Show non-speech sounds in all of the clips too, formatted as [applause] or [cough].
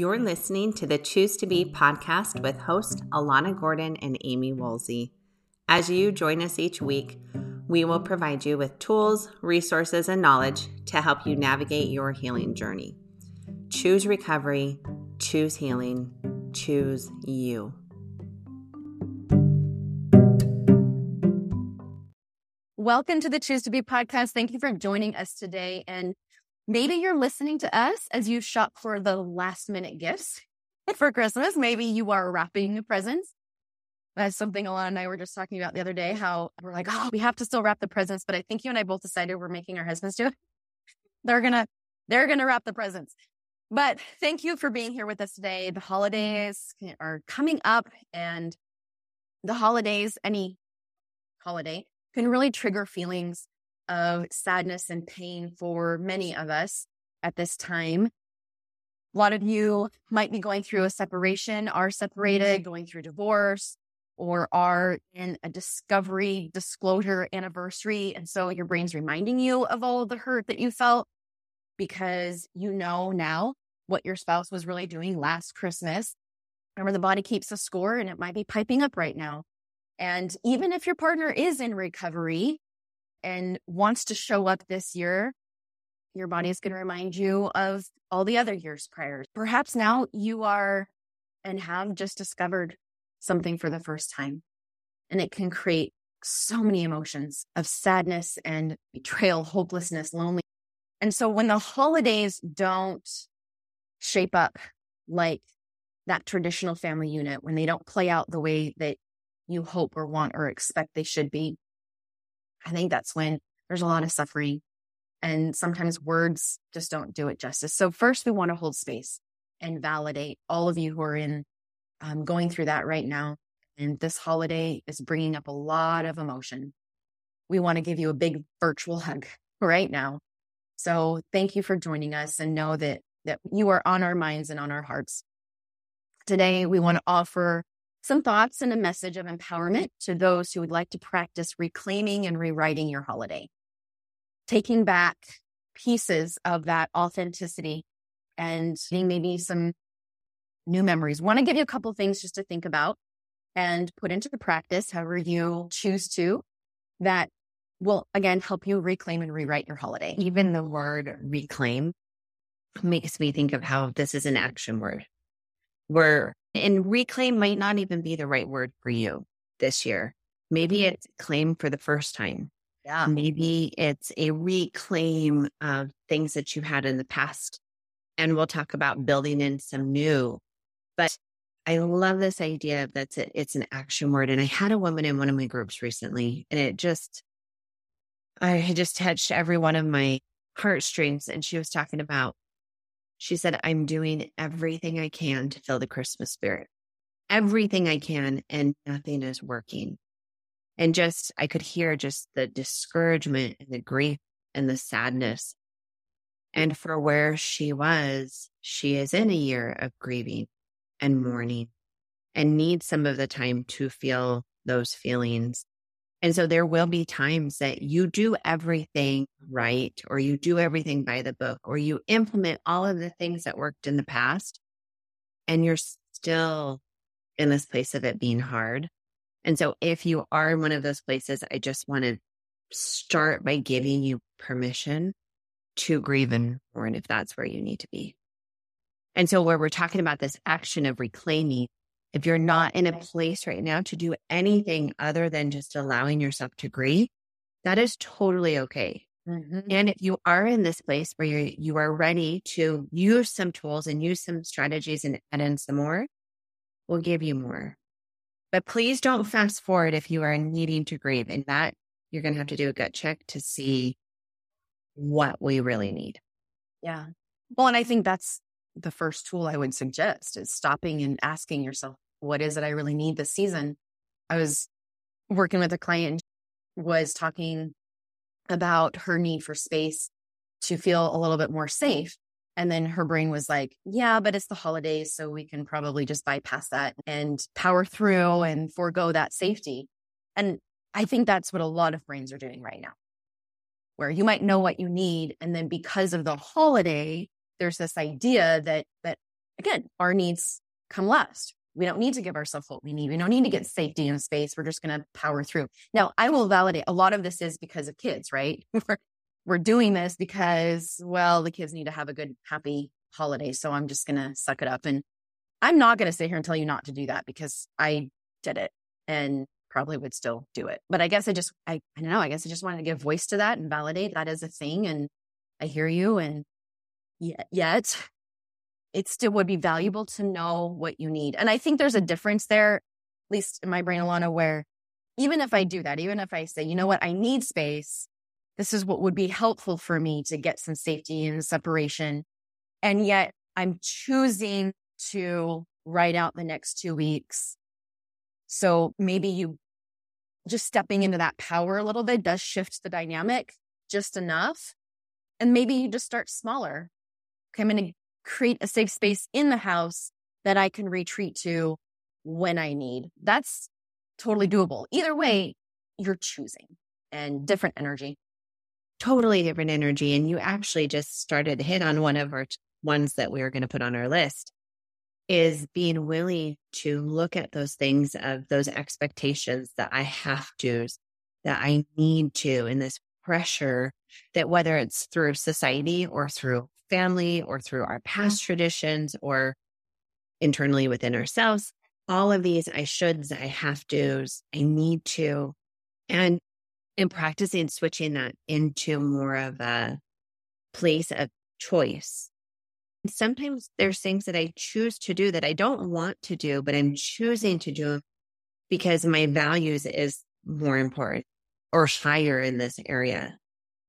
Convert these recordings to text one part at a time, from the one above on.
You're listening to the Choose to Be podcast with host Alana Gordon and Amy Woolsey. As you join us each week, we will provide you with tools, resources, and knowledge to help you navigate your healing journey. Choose recovery, choose healing, choose you. Welcome to the Choose to Be podcast. Thank you for joining us today. And maybe you're listening to us as you shop for the last minute gifts [laughs] for Christmas. Maybe you are wrapping the presents. That's something Alana and I were just talking about the other day, how we're like, oh, we have to still wrap the presents. But I think you and I both decided we're making our husbands do it. [laughs] They're gonna, they're gonna wrap the presents. But thank you for being here with us today. The holidays are coming up and the holidays, any holiday can really trigger feelings of sadness and pain for many of us at this time. A lot of you might be going through a separation, are separated, going through divorce, or are in a discovery disclosure anniversary. And so your brain's reminding you of all of the hurt that you felt because you know now what your spouse was really doing last Christmas. Remember, the body keeps a score and it might be piping up right now. And even if your partner is in recovery and wants to show up this year, your body is going to remind you of all the other years prior. Perhaps now you are and have just discovered something for the first time. And it can create so many emotions of sadness and betrayal, hopelessness, loneliness. And so when the holidays don't shape up like that traditional family unit, when they don't play out the way that you hope or want or expect they should be. I think that's when there's a lot of suffering and sometimes words just don't do it justice. So first we want to hold space and validate all of you who are in um, going through that right now. And this holiday is bringing up a lot of emotion. We want to give you a big virtual hug [laughs] right now. So thank you for joining us and know that that you are on our minds and on our hearts. Today we want to offer some thoughts and a message of empowerment to those who would like to practice reclaiming and rewriting your holiday, taking back pieces of that authenticity and maybe some new memories. Want to give you a couple things just to think about and put into the practice, however you choose to, that will again help you reclaim and rewrite your holiday. Even the word reclaim makes me think of how this is an action word. We're and reclaim might not even be the right word for you this year. Maybe mm-hmm. it's claim for the first time. Yeah. Maybe it's a reclaim of things that you had in the past. And we'll talk about building in some new. But I love this idea that it's an action word. And I had a woman in one of my groups recently, and it just, I just touched every one of my heartstrings. And she was talking about she said, I'm doing everything I can to feel the Christmas spirit, everything I can, and nothing is working. And just, I could hear just the discouragement and the grief and the sadness. And for where she was, she is in a year of grieving and mourning and needs some of the time to feel those feelings and so there will be times that you do everything right, or you do everything by the book, or you implement all of the things that worked in the past, and you're still in this place of it being hard. And so if you are in one of those places, I just want to start by giving you permission to grieve and mourn if that's where you need to be. And so where we're talking about this action of reclaiming, if you're not in a place right now to do anything other than just allowing yourself to grieve, that is totally okay. Mm-hmm. And if you are in this place where you you are ready to use some tools and use some strategies and add in some more, we'll give you more. But please don't fast forward if you are needing to grieve. And that you're going to have to do a gut check to see what we really need. Yeah. Well, and I think that's the first tool I would suggest is stopping and asking yourself, what is it I really need this season? I was working with a client was talking about her need for space to feel a little bit more safe. And then her brain was like, yeah, but it's the holidays. So we can probably just bypass that and power through and forego that safety. And I think that's what a lot of brains are doing right now, where you might know what you need. And then because of the holiday, there's this idea that that again, our needs come last. We don't need to give ourselves what we need. We don't need to get safety and space. We're just going to power through. Now, I will validate a lot of this is because of kids, right? [laughs] we're, we're doing this because, well, the kids need to have a good, happy holiday. So I'm just going to suck it up. And I'm not going to sit here and tell you not to do that because I did it and probably would still do it. But I guess I just, I, I don't know. I guess I just wanted to give voice to that and validate that as a thing. And I hear you. And yet, yet it still would be valuable to know what you need. And I think there's a difference there, at least in my brain, Alana, where even if I do that, even if I say, you know what, I need space, this is what would be helpful for me to get some safety and separation. And yet I'm choosing to write out the next two weeks. So maybe you just stepping into that power a little bit does shift the dynamic just enough. And maybe you just start smaller. Okay, I'm going to create a safe space in the house that I can retreat to when I need. That's totally doable. Either way, you're choosing and different energy. Totally different energy. And you actually just started to hit on one of our ones that we were going to put on our list is being willing to look at those things of those expectations that I have to, that I need to, in this pressure that whether it's through society or through family or through our past traditions or internally within ourselves. All of these I shoulds, I have to's, I need to. And in practicing switching that into more of a place of choice. Sometimes there's things that I choose to do that I don't want to do, but I'm choosing to do because my values is more important or higher in this area.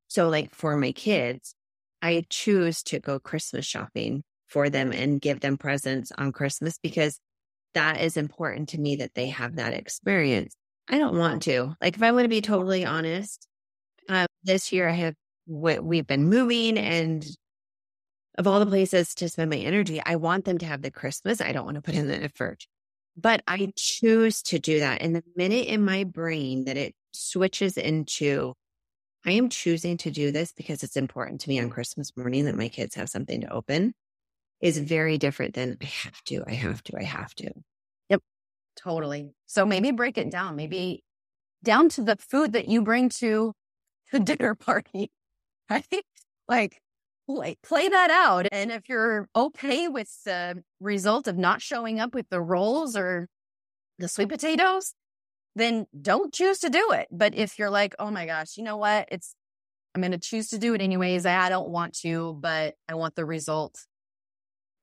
So like for my kids, I choose to go Christmas shopping for them and give them presents on Christmas because that is important to me that they have that experience. I don't want to. Like, if I want to be totally honest, uh, this year I have, we've been moving and of all the places to spend my energy, I want them to have the Christmas. I don't want to put in the effort, but I choose to do that. And the minute in my brain that it switches into, I am choosing to do this because it's important to me on Christmas morning that my kids have something to open is very different than I have to, I have to, I have to. Yep, totally. So maybe break it down, maybe down to the food that you bring to the [laughs] dinner party, [laughs] right? Like, like play that out. And if you're okay with the result of not showing up with the rolls or the sweet potatoes, then don't choose to do it. But if you're like, oh my gosh, you know what? It's, I'm going to choose to do it anyways. I don't want to, but I want the result.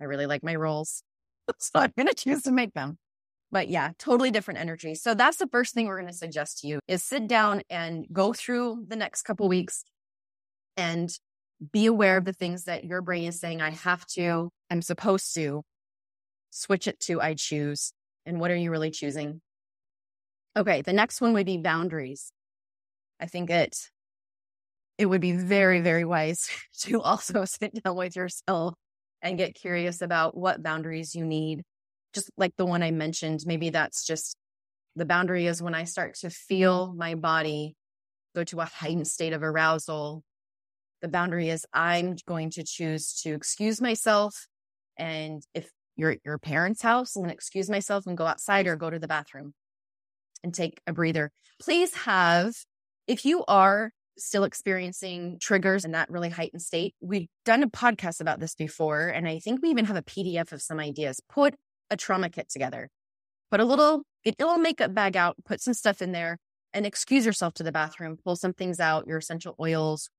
I really like my rolls. [laughs] so I'm going to choose to make them. But yeah, totally different energy. So that's the first thing we're going to suggest to you is sit down and go through the next couple weeks and be aware of the things that your brain is saying, I have to, I'm supposed to switch it to I choose. And what are you really choosing? Okay, the next one would be boundaries. I think it it would be very very wise [laughs] to also [laughs] sit down with yourself and get curious about what boundaries you need. Just like the one I mentioned, maybe that's just the boundary is when I start to feel my body go to a heightened state of arousal. The boundary is I'm going to choose to excuse myself. And if you're at your parents' house, I'm going to excuse myself and go outside or go to the bathroom and take a breather. Please have, if you are still experiencing triggers in that really heightened state, we've done a podcast about this before. And I think we even have a PDF of some ideas. Put a trauma kit together, put a little, get a little makeup bag out, put some stuff in there and excuse yourself to the bathroom, pull some things out, your essential oils,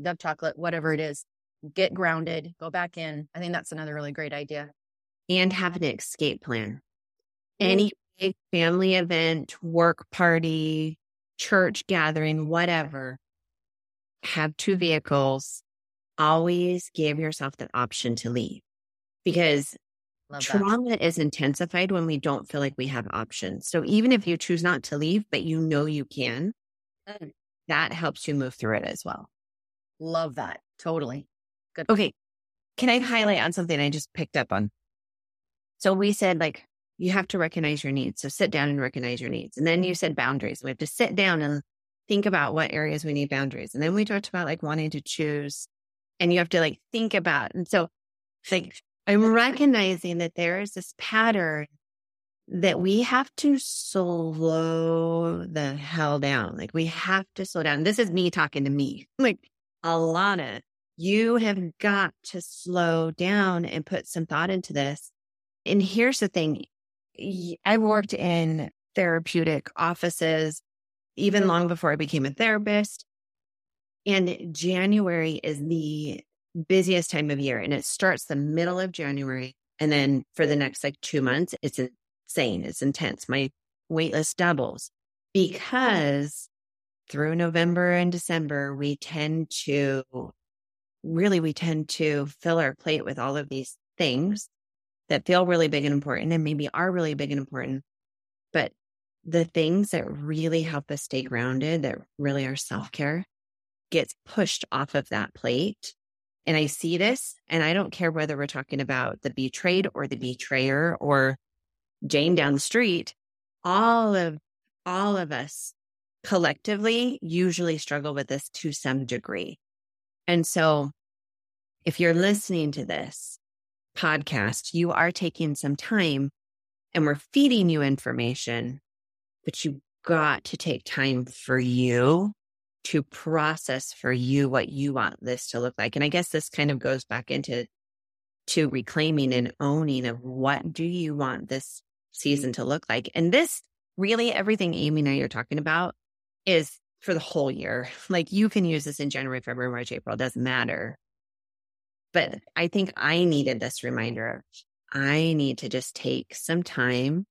Dove chocolate, whatever it is. Get grounded, go back in. I think that's another really great idea. And have an escape plan. Any family event, work party, church gathering, whatever, have two vehicles, always give yourself the option to leave because Love trauma that. is intensified when we don't feel like we have options. So even if you choose not to leave, but you know you can, mm. that helps you move through it as well. Love that. Totally. Good. Okay. Can I highlight on something I just picked up on? So we said like you have to recognize your needs. So sit down and recognize your needs. And then you said boundaries. We have to sit down and think about what areas we need boundaries. And then we talked about like wanting to choose and you have to like think about. And so like I'm recognizing that there is this pattern that we have to slow the hell down. Like we have to slow down. This is me talking to me. [laughs] Like Alana, you have got to slow down and put some thought into this. And here's the thing. I've worked in therapeutic offices even mm-hmm. long before I became a therapist. And January is the busiest time of year and it starts the middle of January. And then for the next like two months, it's insane. It's intense. My waitlist doubles because through November and December, we tend to really, we tend to fill our plate with all of these things that feel really big and important and maybe are really big and important. But the things that really help us stay grounded, that really are self care, gets pushed off of that plate. And I see this, and I don't care whether we're talking about the betrayed or the betrayer or Jane down the street. All of all of us collectively usually struggle with this to some degree. And so if you're listening to this podcast, you are taking some time and we're feeding you information but you got to take time for you to process for you what you want this to look like. And I guess this kind of goes back into to reclaiming and owning of what do you want this season to look like. And this really everything Amy and I are talking about is for the whole year. [laughs] Like you can use this in January, February, March, April, doesn't matter. But I think I needed this reminder of I need to just take some time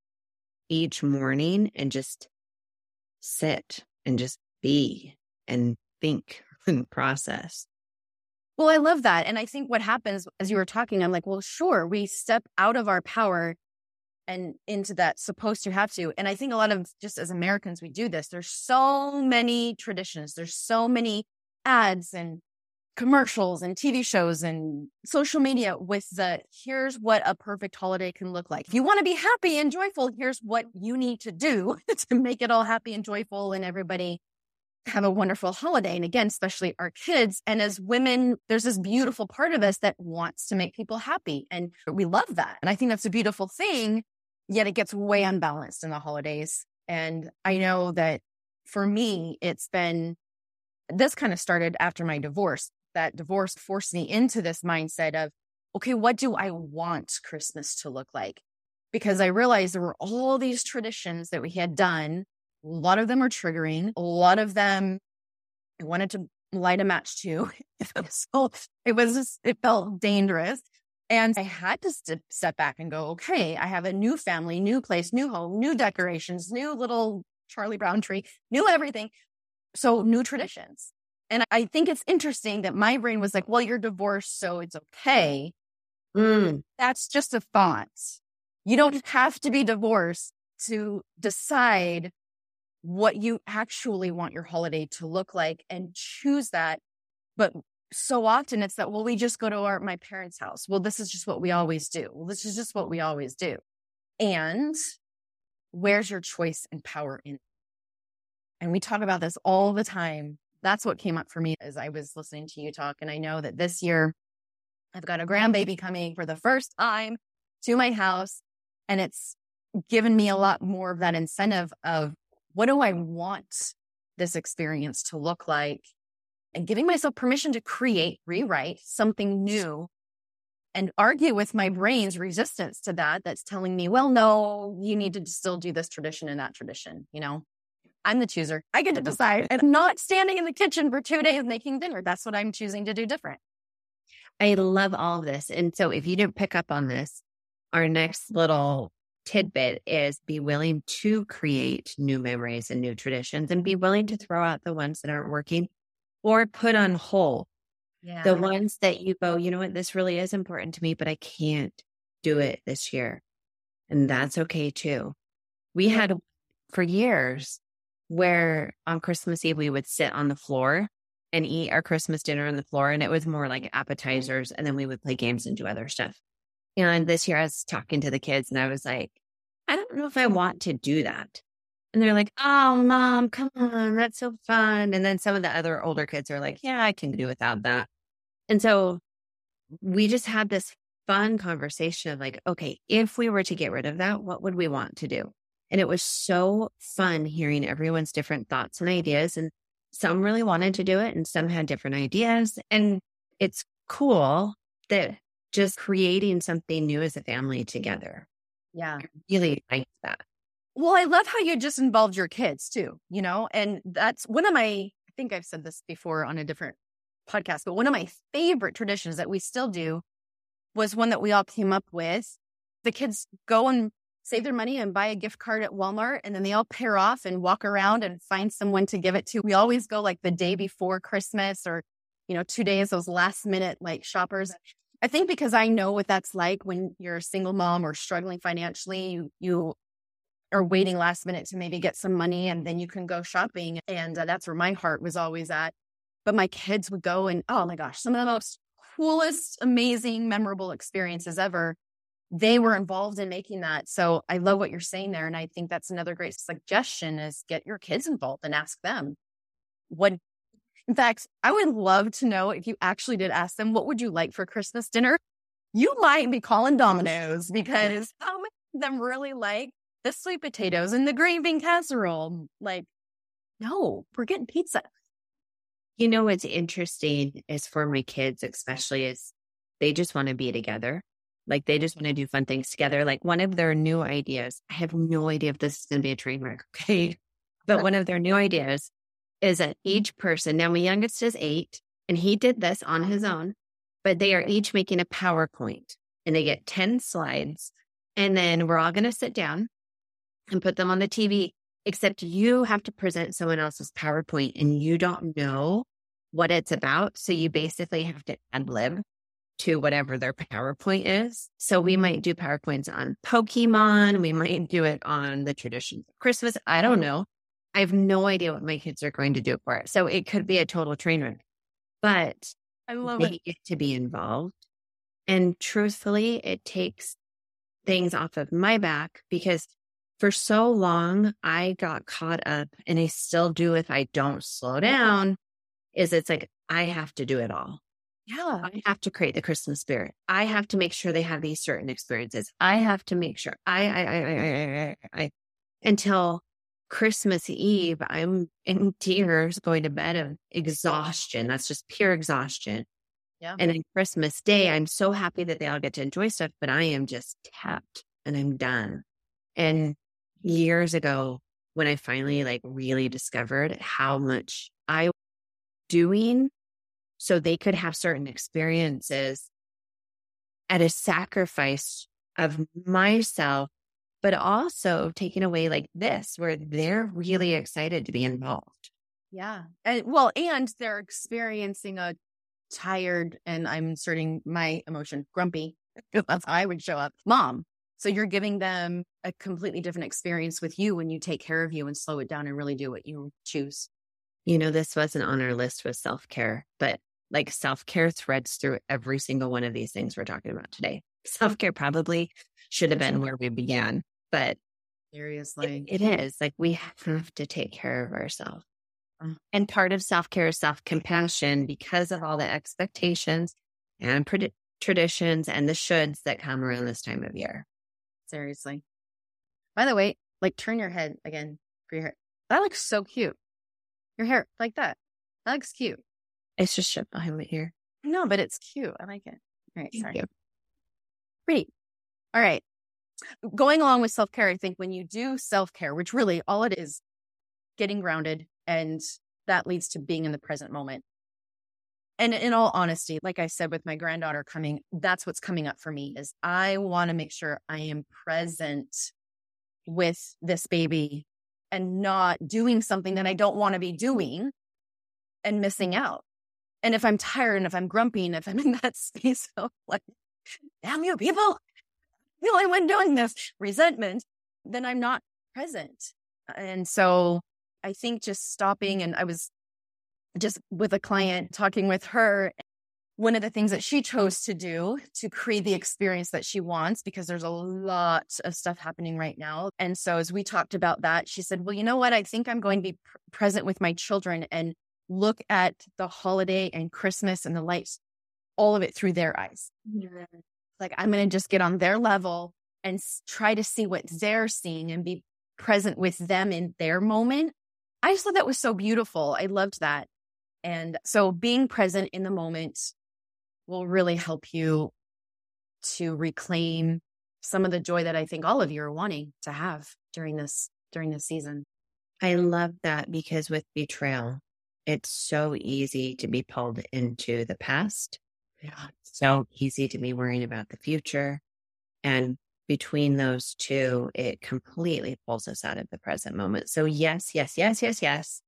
each morning and just sit and just be and think [laughs] and process. Well, I love that. And I think what happens as you were talking, I'm like, well, sure, we step out of our power and into that supposed to have to. And I think a lot of just as Americans, we do this. There's so many traditions, there's so many ads and commercials and TV shows and social media with the here's what a perfect holiday can look like. If you want to be happy and joyful, here's what you need to do [laughs] to make it all happy and joyful and everybody have a wonderful holiday. And again, especially our kids. And as women, there's this beautiful part of us that wants to make people happy. And we love that. And I think that's a beautiful thing. Yet it gets way unbalanced in the holidays. And I know that for me, it's been this kind of started after my divorce that divorce forced me into this mindset of, okay, what do I want Christmas to look like? Because I realized there were all these traditions that we had done. A lot of them are triggering. A lot of them I wanted to light a match to. [laughs] so it was just, it felt dangerous. And I had to st- step back and go, okay, I have a new family, new place, new home, new decorations, new little Charlie Brown tree, new everything. So new traditions. And I think it's interesting that my brain was like, well, you're divorced, so it's okay. Mm. That's just a thought. You don't have to be divorced to decide what you actually want your holiday to look like and choose that. But so often it's that, well, we just go to our, my parents' house. Well, this is just what we always do. Well, this is just what we always do. And where's your choice and power in? And we talk about this all the time that's what came up for me as I was listening to you talk. And I know that this year I've got a grandbaby coming for the first time to my house. And it's given me a lot more of that incentive of what do I want this experience to look like? And giving myself permission to create, rewrite something new and argue with my brain's resistance to that. That's telling me, well, no, you need to still do this tradition and that tradition, you know? I'm the chooser. I get to mm-hmm. decide. And I'm not standing in the kitchen for two days making dinner. That's what I'm choosing to do different. I love all of this. And so if you didn't pick up on this, our next little tidbit is be willing to create new memories and new traditions and be willing to throw out the ones that aren't working or put on hold yeah. the ones that you go, you know what, this really is important to me, but I can't do it this year. And that's okay too. We had for years where on Christmas Eve we would sit on the floor and eat our Christmas dinner on the floor. And it was more like mm-hmm. appetizers. And then we would play games and do other stuff. And this year I was talking to the kids and I was like, I don't know if I want to do that. And they're like, oh, mom, come on, that's so fun. And then some of the other older kids are like, yeah, I can do without that. And so we just had this fun conversation of like, okay, if we were to get rid of that, what would we want to do? And it was so fun hearing everyone's different thoughts and ideas. And some really wanted to do it and some had different ideas. And it's cool that just creating something new as a family together. Yeah. I really like that. Well, I love how you just involved your kids too, you know, and that's one of my, I think I've said this before on a different podcast, but one of my favorite traditions that we still do was one that we all came up with. The kids go and save their money and buy a gift card at Walmart, and then they all pair off and walk around and find someone to give it to. We always go like the day before Christmas or, you know, two days, those last minute like shoppers. I think because I know what that's like when you're a single mom or struggling financially, you, you are waiting last minute to maybe get some money and then you can go shopping. And uh, that's where my heart was always at. But my kids would go and, oh my gosh, some of the most coolest, amazing, memorable experiences ever. They were involved in making that. So I love what you're saying there. And I think that's another great suggestion is get your kids involved and ask them what in fact, I would love to know if you actually did ask them, what would you like for Christmas dinner? You might be calling Domino's because [laughs] how many of them really like the sweet potatoes and the green bean casserole. Like, no, we're getting pizza. You know what's interesting is for my kids, especially is they just want to be together. Like they just want to mm-hmm. do fun things together. Like one of their new ideas, I have no idea if this is going to be a trademark. [laughs] Okay. But one [laughs] of their new ideas is that mm-hmm. each person, now my youngest is eight and he did this on his uh-huh. own, but they are each making a PowerPoint and they get 10 slides. And then we're all going to sit down and put them on the TV, except you have to present someone else's PowerPoint and you don't know what it's about. So you basically have to ad lib to whatever their PowerPoint is. So we mm-hmm. might do PowerPoints on Pokemon. We might do it on the traditions of Christmas. I don't mm-hmm. know. I have no idea what my kids are going to do for it. So it could be a total train wreck, but I love they it. get to be involved. And truthfully, it takes things off of my back because for so long I got caught up and I still do if I don't slow mm-hmm. down is it's like I have to do it all. Yeah. I have to create the Christmas spirit. I have to make sure they have these certain experiences. I have to make sure I I I I I, I, until Christmas Eve, I'm in [laughs] tears going to bed of exhaustion. That's just pure exhaustion. Yeah. And then Christmas Day, I'm so happy that they all get to enjoy stuff, but I am just tapped and I'm done. And years ago, when I finally like really discovered how much I was doing so they could have certain experiences at a sacrifice of myself, but also taking away like this, where they're really excited to be involved. Yeah. And well, and they're experiencing a tired, and I'm inserting my emotion, grumpy, [laughs] that's how I would show up, mom. So you're giving them a completely different experience with you when you take care of you and slow it down and really do what you choose. You know, this wasn't on our list with self care, but like self care threads through every single one of these things we're talking about today. Self care probably should have been where we began, but Seriously. it, it is like we have to take care of ourselves. Mm. And part of self care is self compassion because of all the expectations and pred- traditions and the shoulds that come around this time of year. Seriously. By the way, like turn your head again for your hair. That looks so cute. Your hair like that. That looks cute. It's just shut behind my ear. No, but it's cute. I like it. All right. Thank Sorry. you. Pretty. All right. Going along with self care, I think when you do self care, which really all it is getting grounded and that leads to being in the present moment. And in all honesty, like I said with my granddaughter coming, that's what's coming up for me is I want to make sure I am present with this baby and not doing something that I don't want to be doing and missing out. And if I'm tired and if I'm grumpy and if I'm in that [laughs] space of like, damn you people, the only one doing this resentment, then I'm not present. And so I think just stopping and I was just with a client talking with her. One of the things that she chose to do to create the experience that she wants, because there's a lot of stuff happening right now. And so, as we talked about that, she said, Well, you know what? I think I'm going to be pr- present with my children and look at the holiday and Christmas and the lights, all of it through their eyes. like I'm going to just get on their level and s- try to see what they're seeing and be present with them in their moment. I just thought that was so beautiful. I loved that. And so being present in the moment will really help you to reclaim some of the joy that I think all of you are wanting to have during this during this season. I love that because with betrayal, it's so easy to be pulled into the past. Yeah. So easy to be worrying about the future. And between those two, it completely pulls us out of the present moment. So, yes, yes, yes, yes, yes.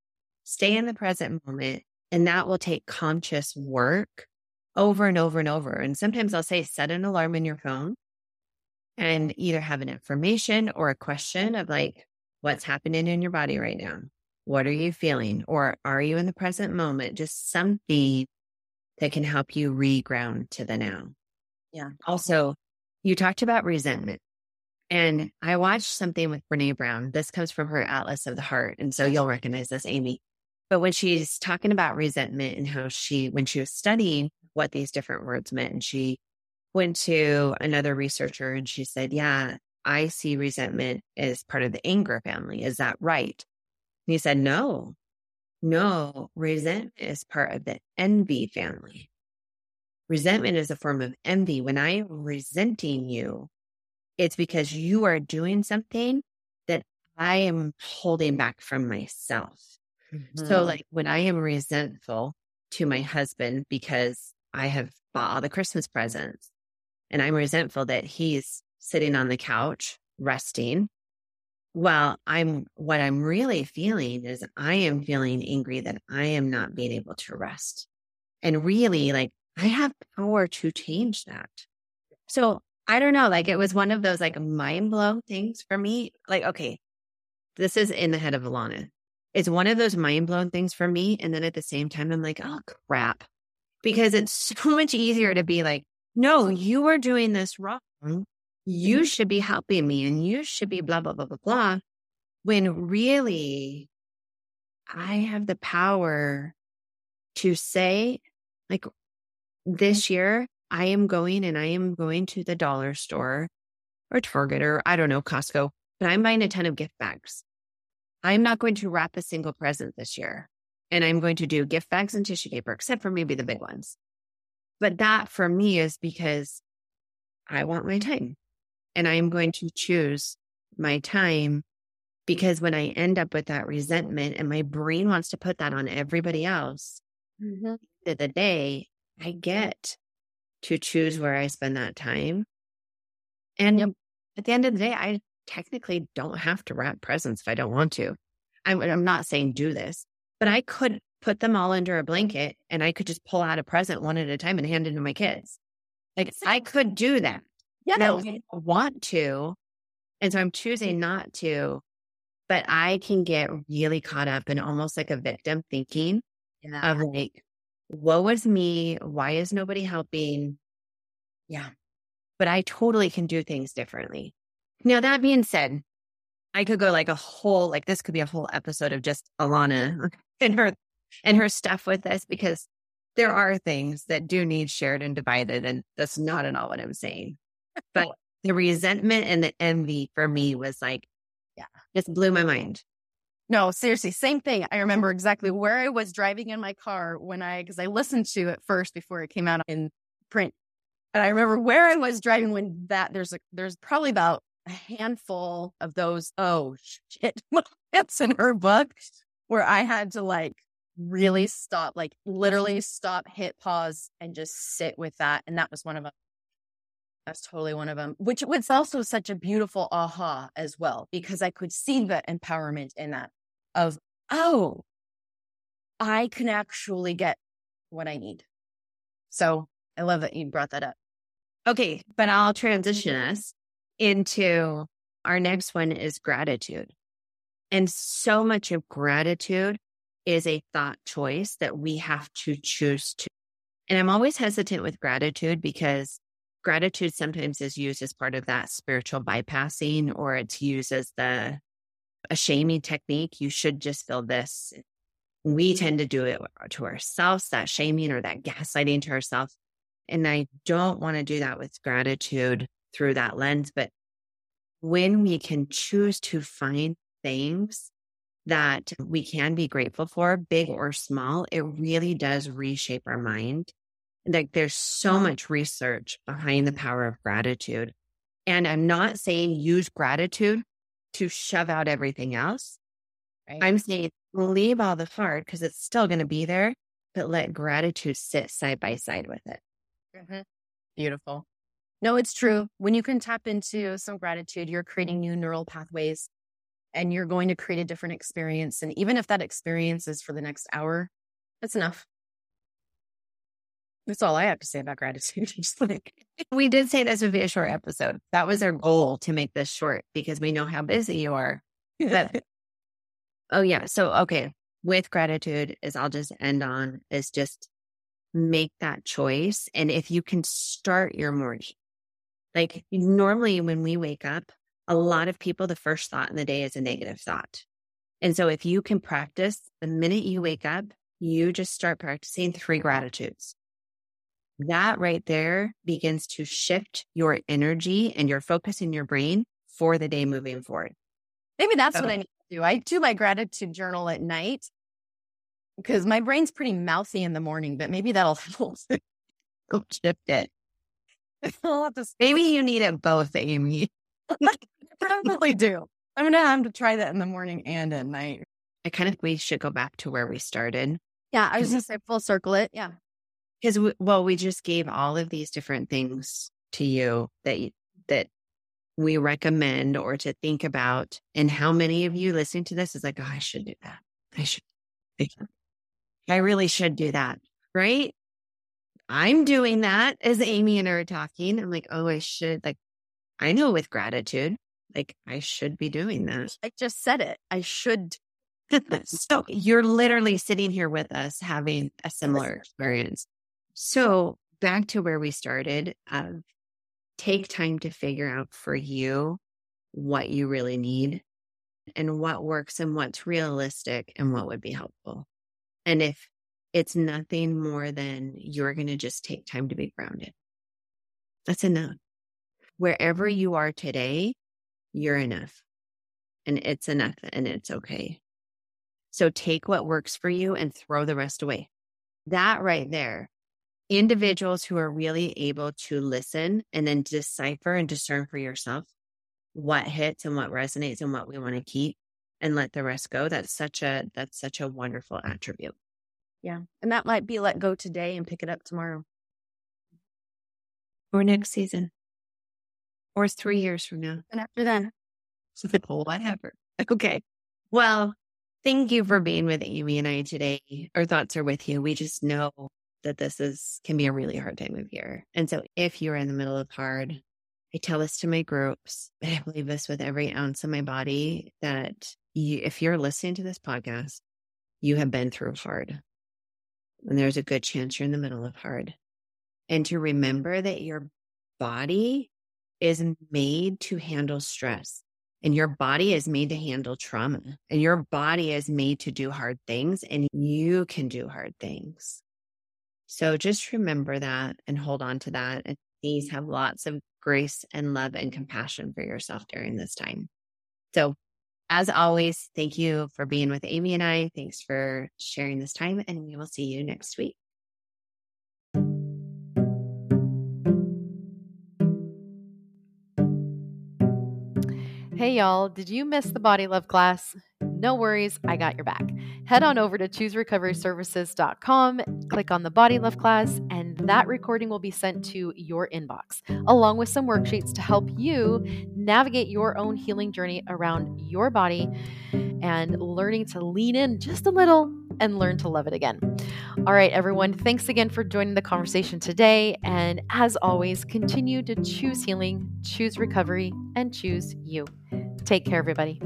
Stay in the present moment. And that will take conscious work over and over and over. And sometimes I'll say, set an alarm in your phone and either have an information or a question of like, what's happening in your body right now? What are you feeling? Or are you in the present moment? Just something that can help you reground to the now. Yeah. Also, you talked about resentment. And I watched something with Brene Brown. This comes from her Atlas of the Heart. And so you'll recognize this, Amy. But when she's talking about resentment and how she, when she was studying what these different words meant, and she went to another researcher and she said, Yeah, I see resentment as part of the anger family. Is that right? And he said, No, no, resentment is part of the envy family. Resentment is a form of envy. When I am resenting you, it's because you are doing something that I am holding back from myself. So, Mhm. like when I am resentful to my husband because I have bought all the Christmas presents and I'm resentful that he's sitting on the couch resting. Well, I'm what I'm really feeling is I am feeling angry that I am not being able to rest. And really, like, I have power to change that. So I don't know, like, it was one of those like mind blow things for me. Like, okay, this is in the head of Alana. It's one of those mind blown things for me. And then at the same time, I'm like, oh, crap. Because it's [laughs] so much easier to be like, no, you are doing this wrong. Mm-hmm. You should be helping me and you should be blah, blah, blah, blah, blah. When really, I have the power to say, like, this year, I am going and I am going to the dollar store or Target or I don't know, Costco, but I'm buying a ton of gift bags. I'm not going to wrap a single present this year. And I'm going to do gift bags and tissue paper, except for maybe the big ones. But that for me is because I want my time and I am going to choose my time because when I end up with that resentment and my brain wants to put that on everybody else, Mhm. at the the day, I get to choose where I spend that time. And Yep. at the end of the day, I technically don't have to wrap presents if I don't want to. I'm, I'm not saying do this, but I could put them all under a blanket and I could just pull out a present one at a time and hand it to my kids. Like I could do that. Yeah. No, I don't want to. And so I'm choosing mm. not to, but I can get really caught up in almost like a victim thinking Yeah. of like, woe is me. Why is nobody helping? Yeah. But I totally can do things differently. Now, that being said, I could go like a whole, like this could be a whole episode of just Alana [laughs] and her and her stuff with this because there are things that do need shared and divided. And that's not at all what I'm saying. But the resentment and the envy for me was like, Yeah. just blew my mind. No, seriously, same thing. I remember exactly where I was driving in my car when I, because I listened to it first before it came out in print. And I remember where I was driving when that there's a, there's probably about a handful of those, oh shit, [laughs] moments in her book where I had to like really stop, like literally stop, hit pause and just sit with that. And that was one of them. That's totally one of them, which was also such a beautiful aha as well, because I could see the empowerment in that of, oh, I can actually get what I need. So I love that you brought that up. Okay, but I'll transition us into our next one is gratitude. And so much of gratitude is a thought choice that we have to choose to. And I'm always hesitant with gratitude because gratitude sometimes is used as part of that spiritual bypassing or it's used as the a shaming technique. You should just feel this. We tend to do it to ourselves, that shaming or that gaslighting to ourselves. and I don't want to do that with gratitude through that lens. But when we can choose to find things that we can be grateful for, big or small, it really does reshape our mind. Like there's so much research behind the power of gratitude. And I'm not saying use gratitude to shove out everything else. Right. I'm saying leave all the fart because it's still going to be there, but let gratitude sit side by side with it. Mm-hmm. Beautiful. No, it's true. When you can tap into some gratitude, you're creating new neural pathways and you're going to create a different experience. And even if that experience is for the next hour, that's enough. That's all I have to say about gratitude. [laughs] Just like we did say this would be a short episode. That was our goal to make this short because we know how busy you are. But, [laughs] oh yeah. So okay. With gratitude is I'll just end on is just make that choice. And if you can start your morning, like normally when we wake up, a lot of people, the first thought in the day is a negative thought. And so if you can practice the minute you wake up, you just start practicing three gratitudes. That right there begins to shift your energy and your focus in your brain for the day moving forward. Maybe that's so, what I need to do. I do my gratitude journal at night because my brain's pretty mouthy in the morning, but maybe that'll [laughs] help shift it. [laughs] Maybe you need it both, Amy. [laughs] I probably do. I'm gonna have to try that in the morning and at night. I kind of we should go back to where we started. Yeah, I was gonna say full circle it. Yeah, because well, we just gave all of these different things to you that you, that we recommend or to think about. And how many of you listening to this is like, oh, I should do that. I should. I really should do that. Right. I'm doing that as Amy and I are talking. I'm like, oh, I should like, I know with gratitude, like I should be doing that. I just said it. I should. [laughs] so you're literally sitting here with us having a similar experience. So back to where we started, uh, take time to figure out for you what you really need and what works and what's realistic and what would be helpful. And if it's nothing more than you're going to just take time to be grounded. That's enough. Wherever you are today, you're enough. And it's enough and it's okay. So take what works for you and throw the rest away. That right there, individuals who are really able to listen and then decipher and discern for yourself what hits and what resonates and what we want to keep and let the rest go. That's such a, that's such a wonderful attribute. Yeah. And that might be let go today and pick it up tomorrow. Or next season. Or three years from now. And after then. So [laughs] whatever. Okay. Well, thank you for being with Amy and I today. Our thoughts are with you. We just know that this is can be a really hard time of year. And so if you're in the middle of hard, I tell this to my groups, and I believe this with every ounce of my body that you, if you're listening to this podcast, you have been through hard and there's a good chance you're in the middle of hard. And to remember that your body is made to handle stress and your body is made to handle trauma and your body is made to do hard things and you can do hard things. So just remember that and hold on to that. And please have lots of grace and love and compassion for yourself during this time. So as always, thank you for being with Amy and I. Thanks for sharing this time, and we will see you next week. Hey, y'all, did you miss the body love class? No worries, I got your back. Head on over to chooserecoveryservices.com, click on the body love class, and that recording will be sent to your inbox, along with some worksheets to help you navigate your own healing journey around your body and learning to lean in just a little and learn to love it again. All right, everyone, thanks again for joining the conversation today. And as always, continue to choose healing, choose recovery, and choose you. Take care, everybody.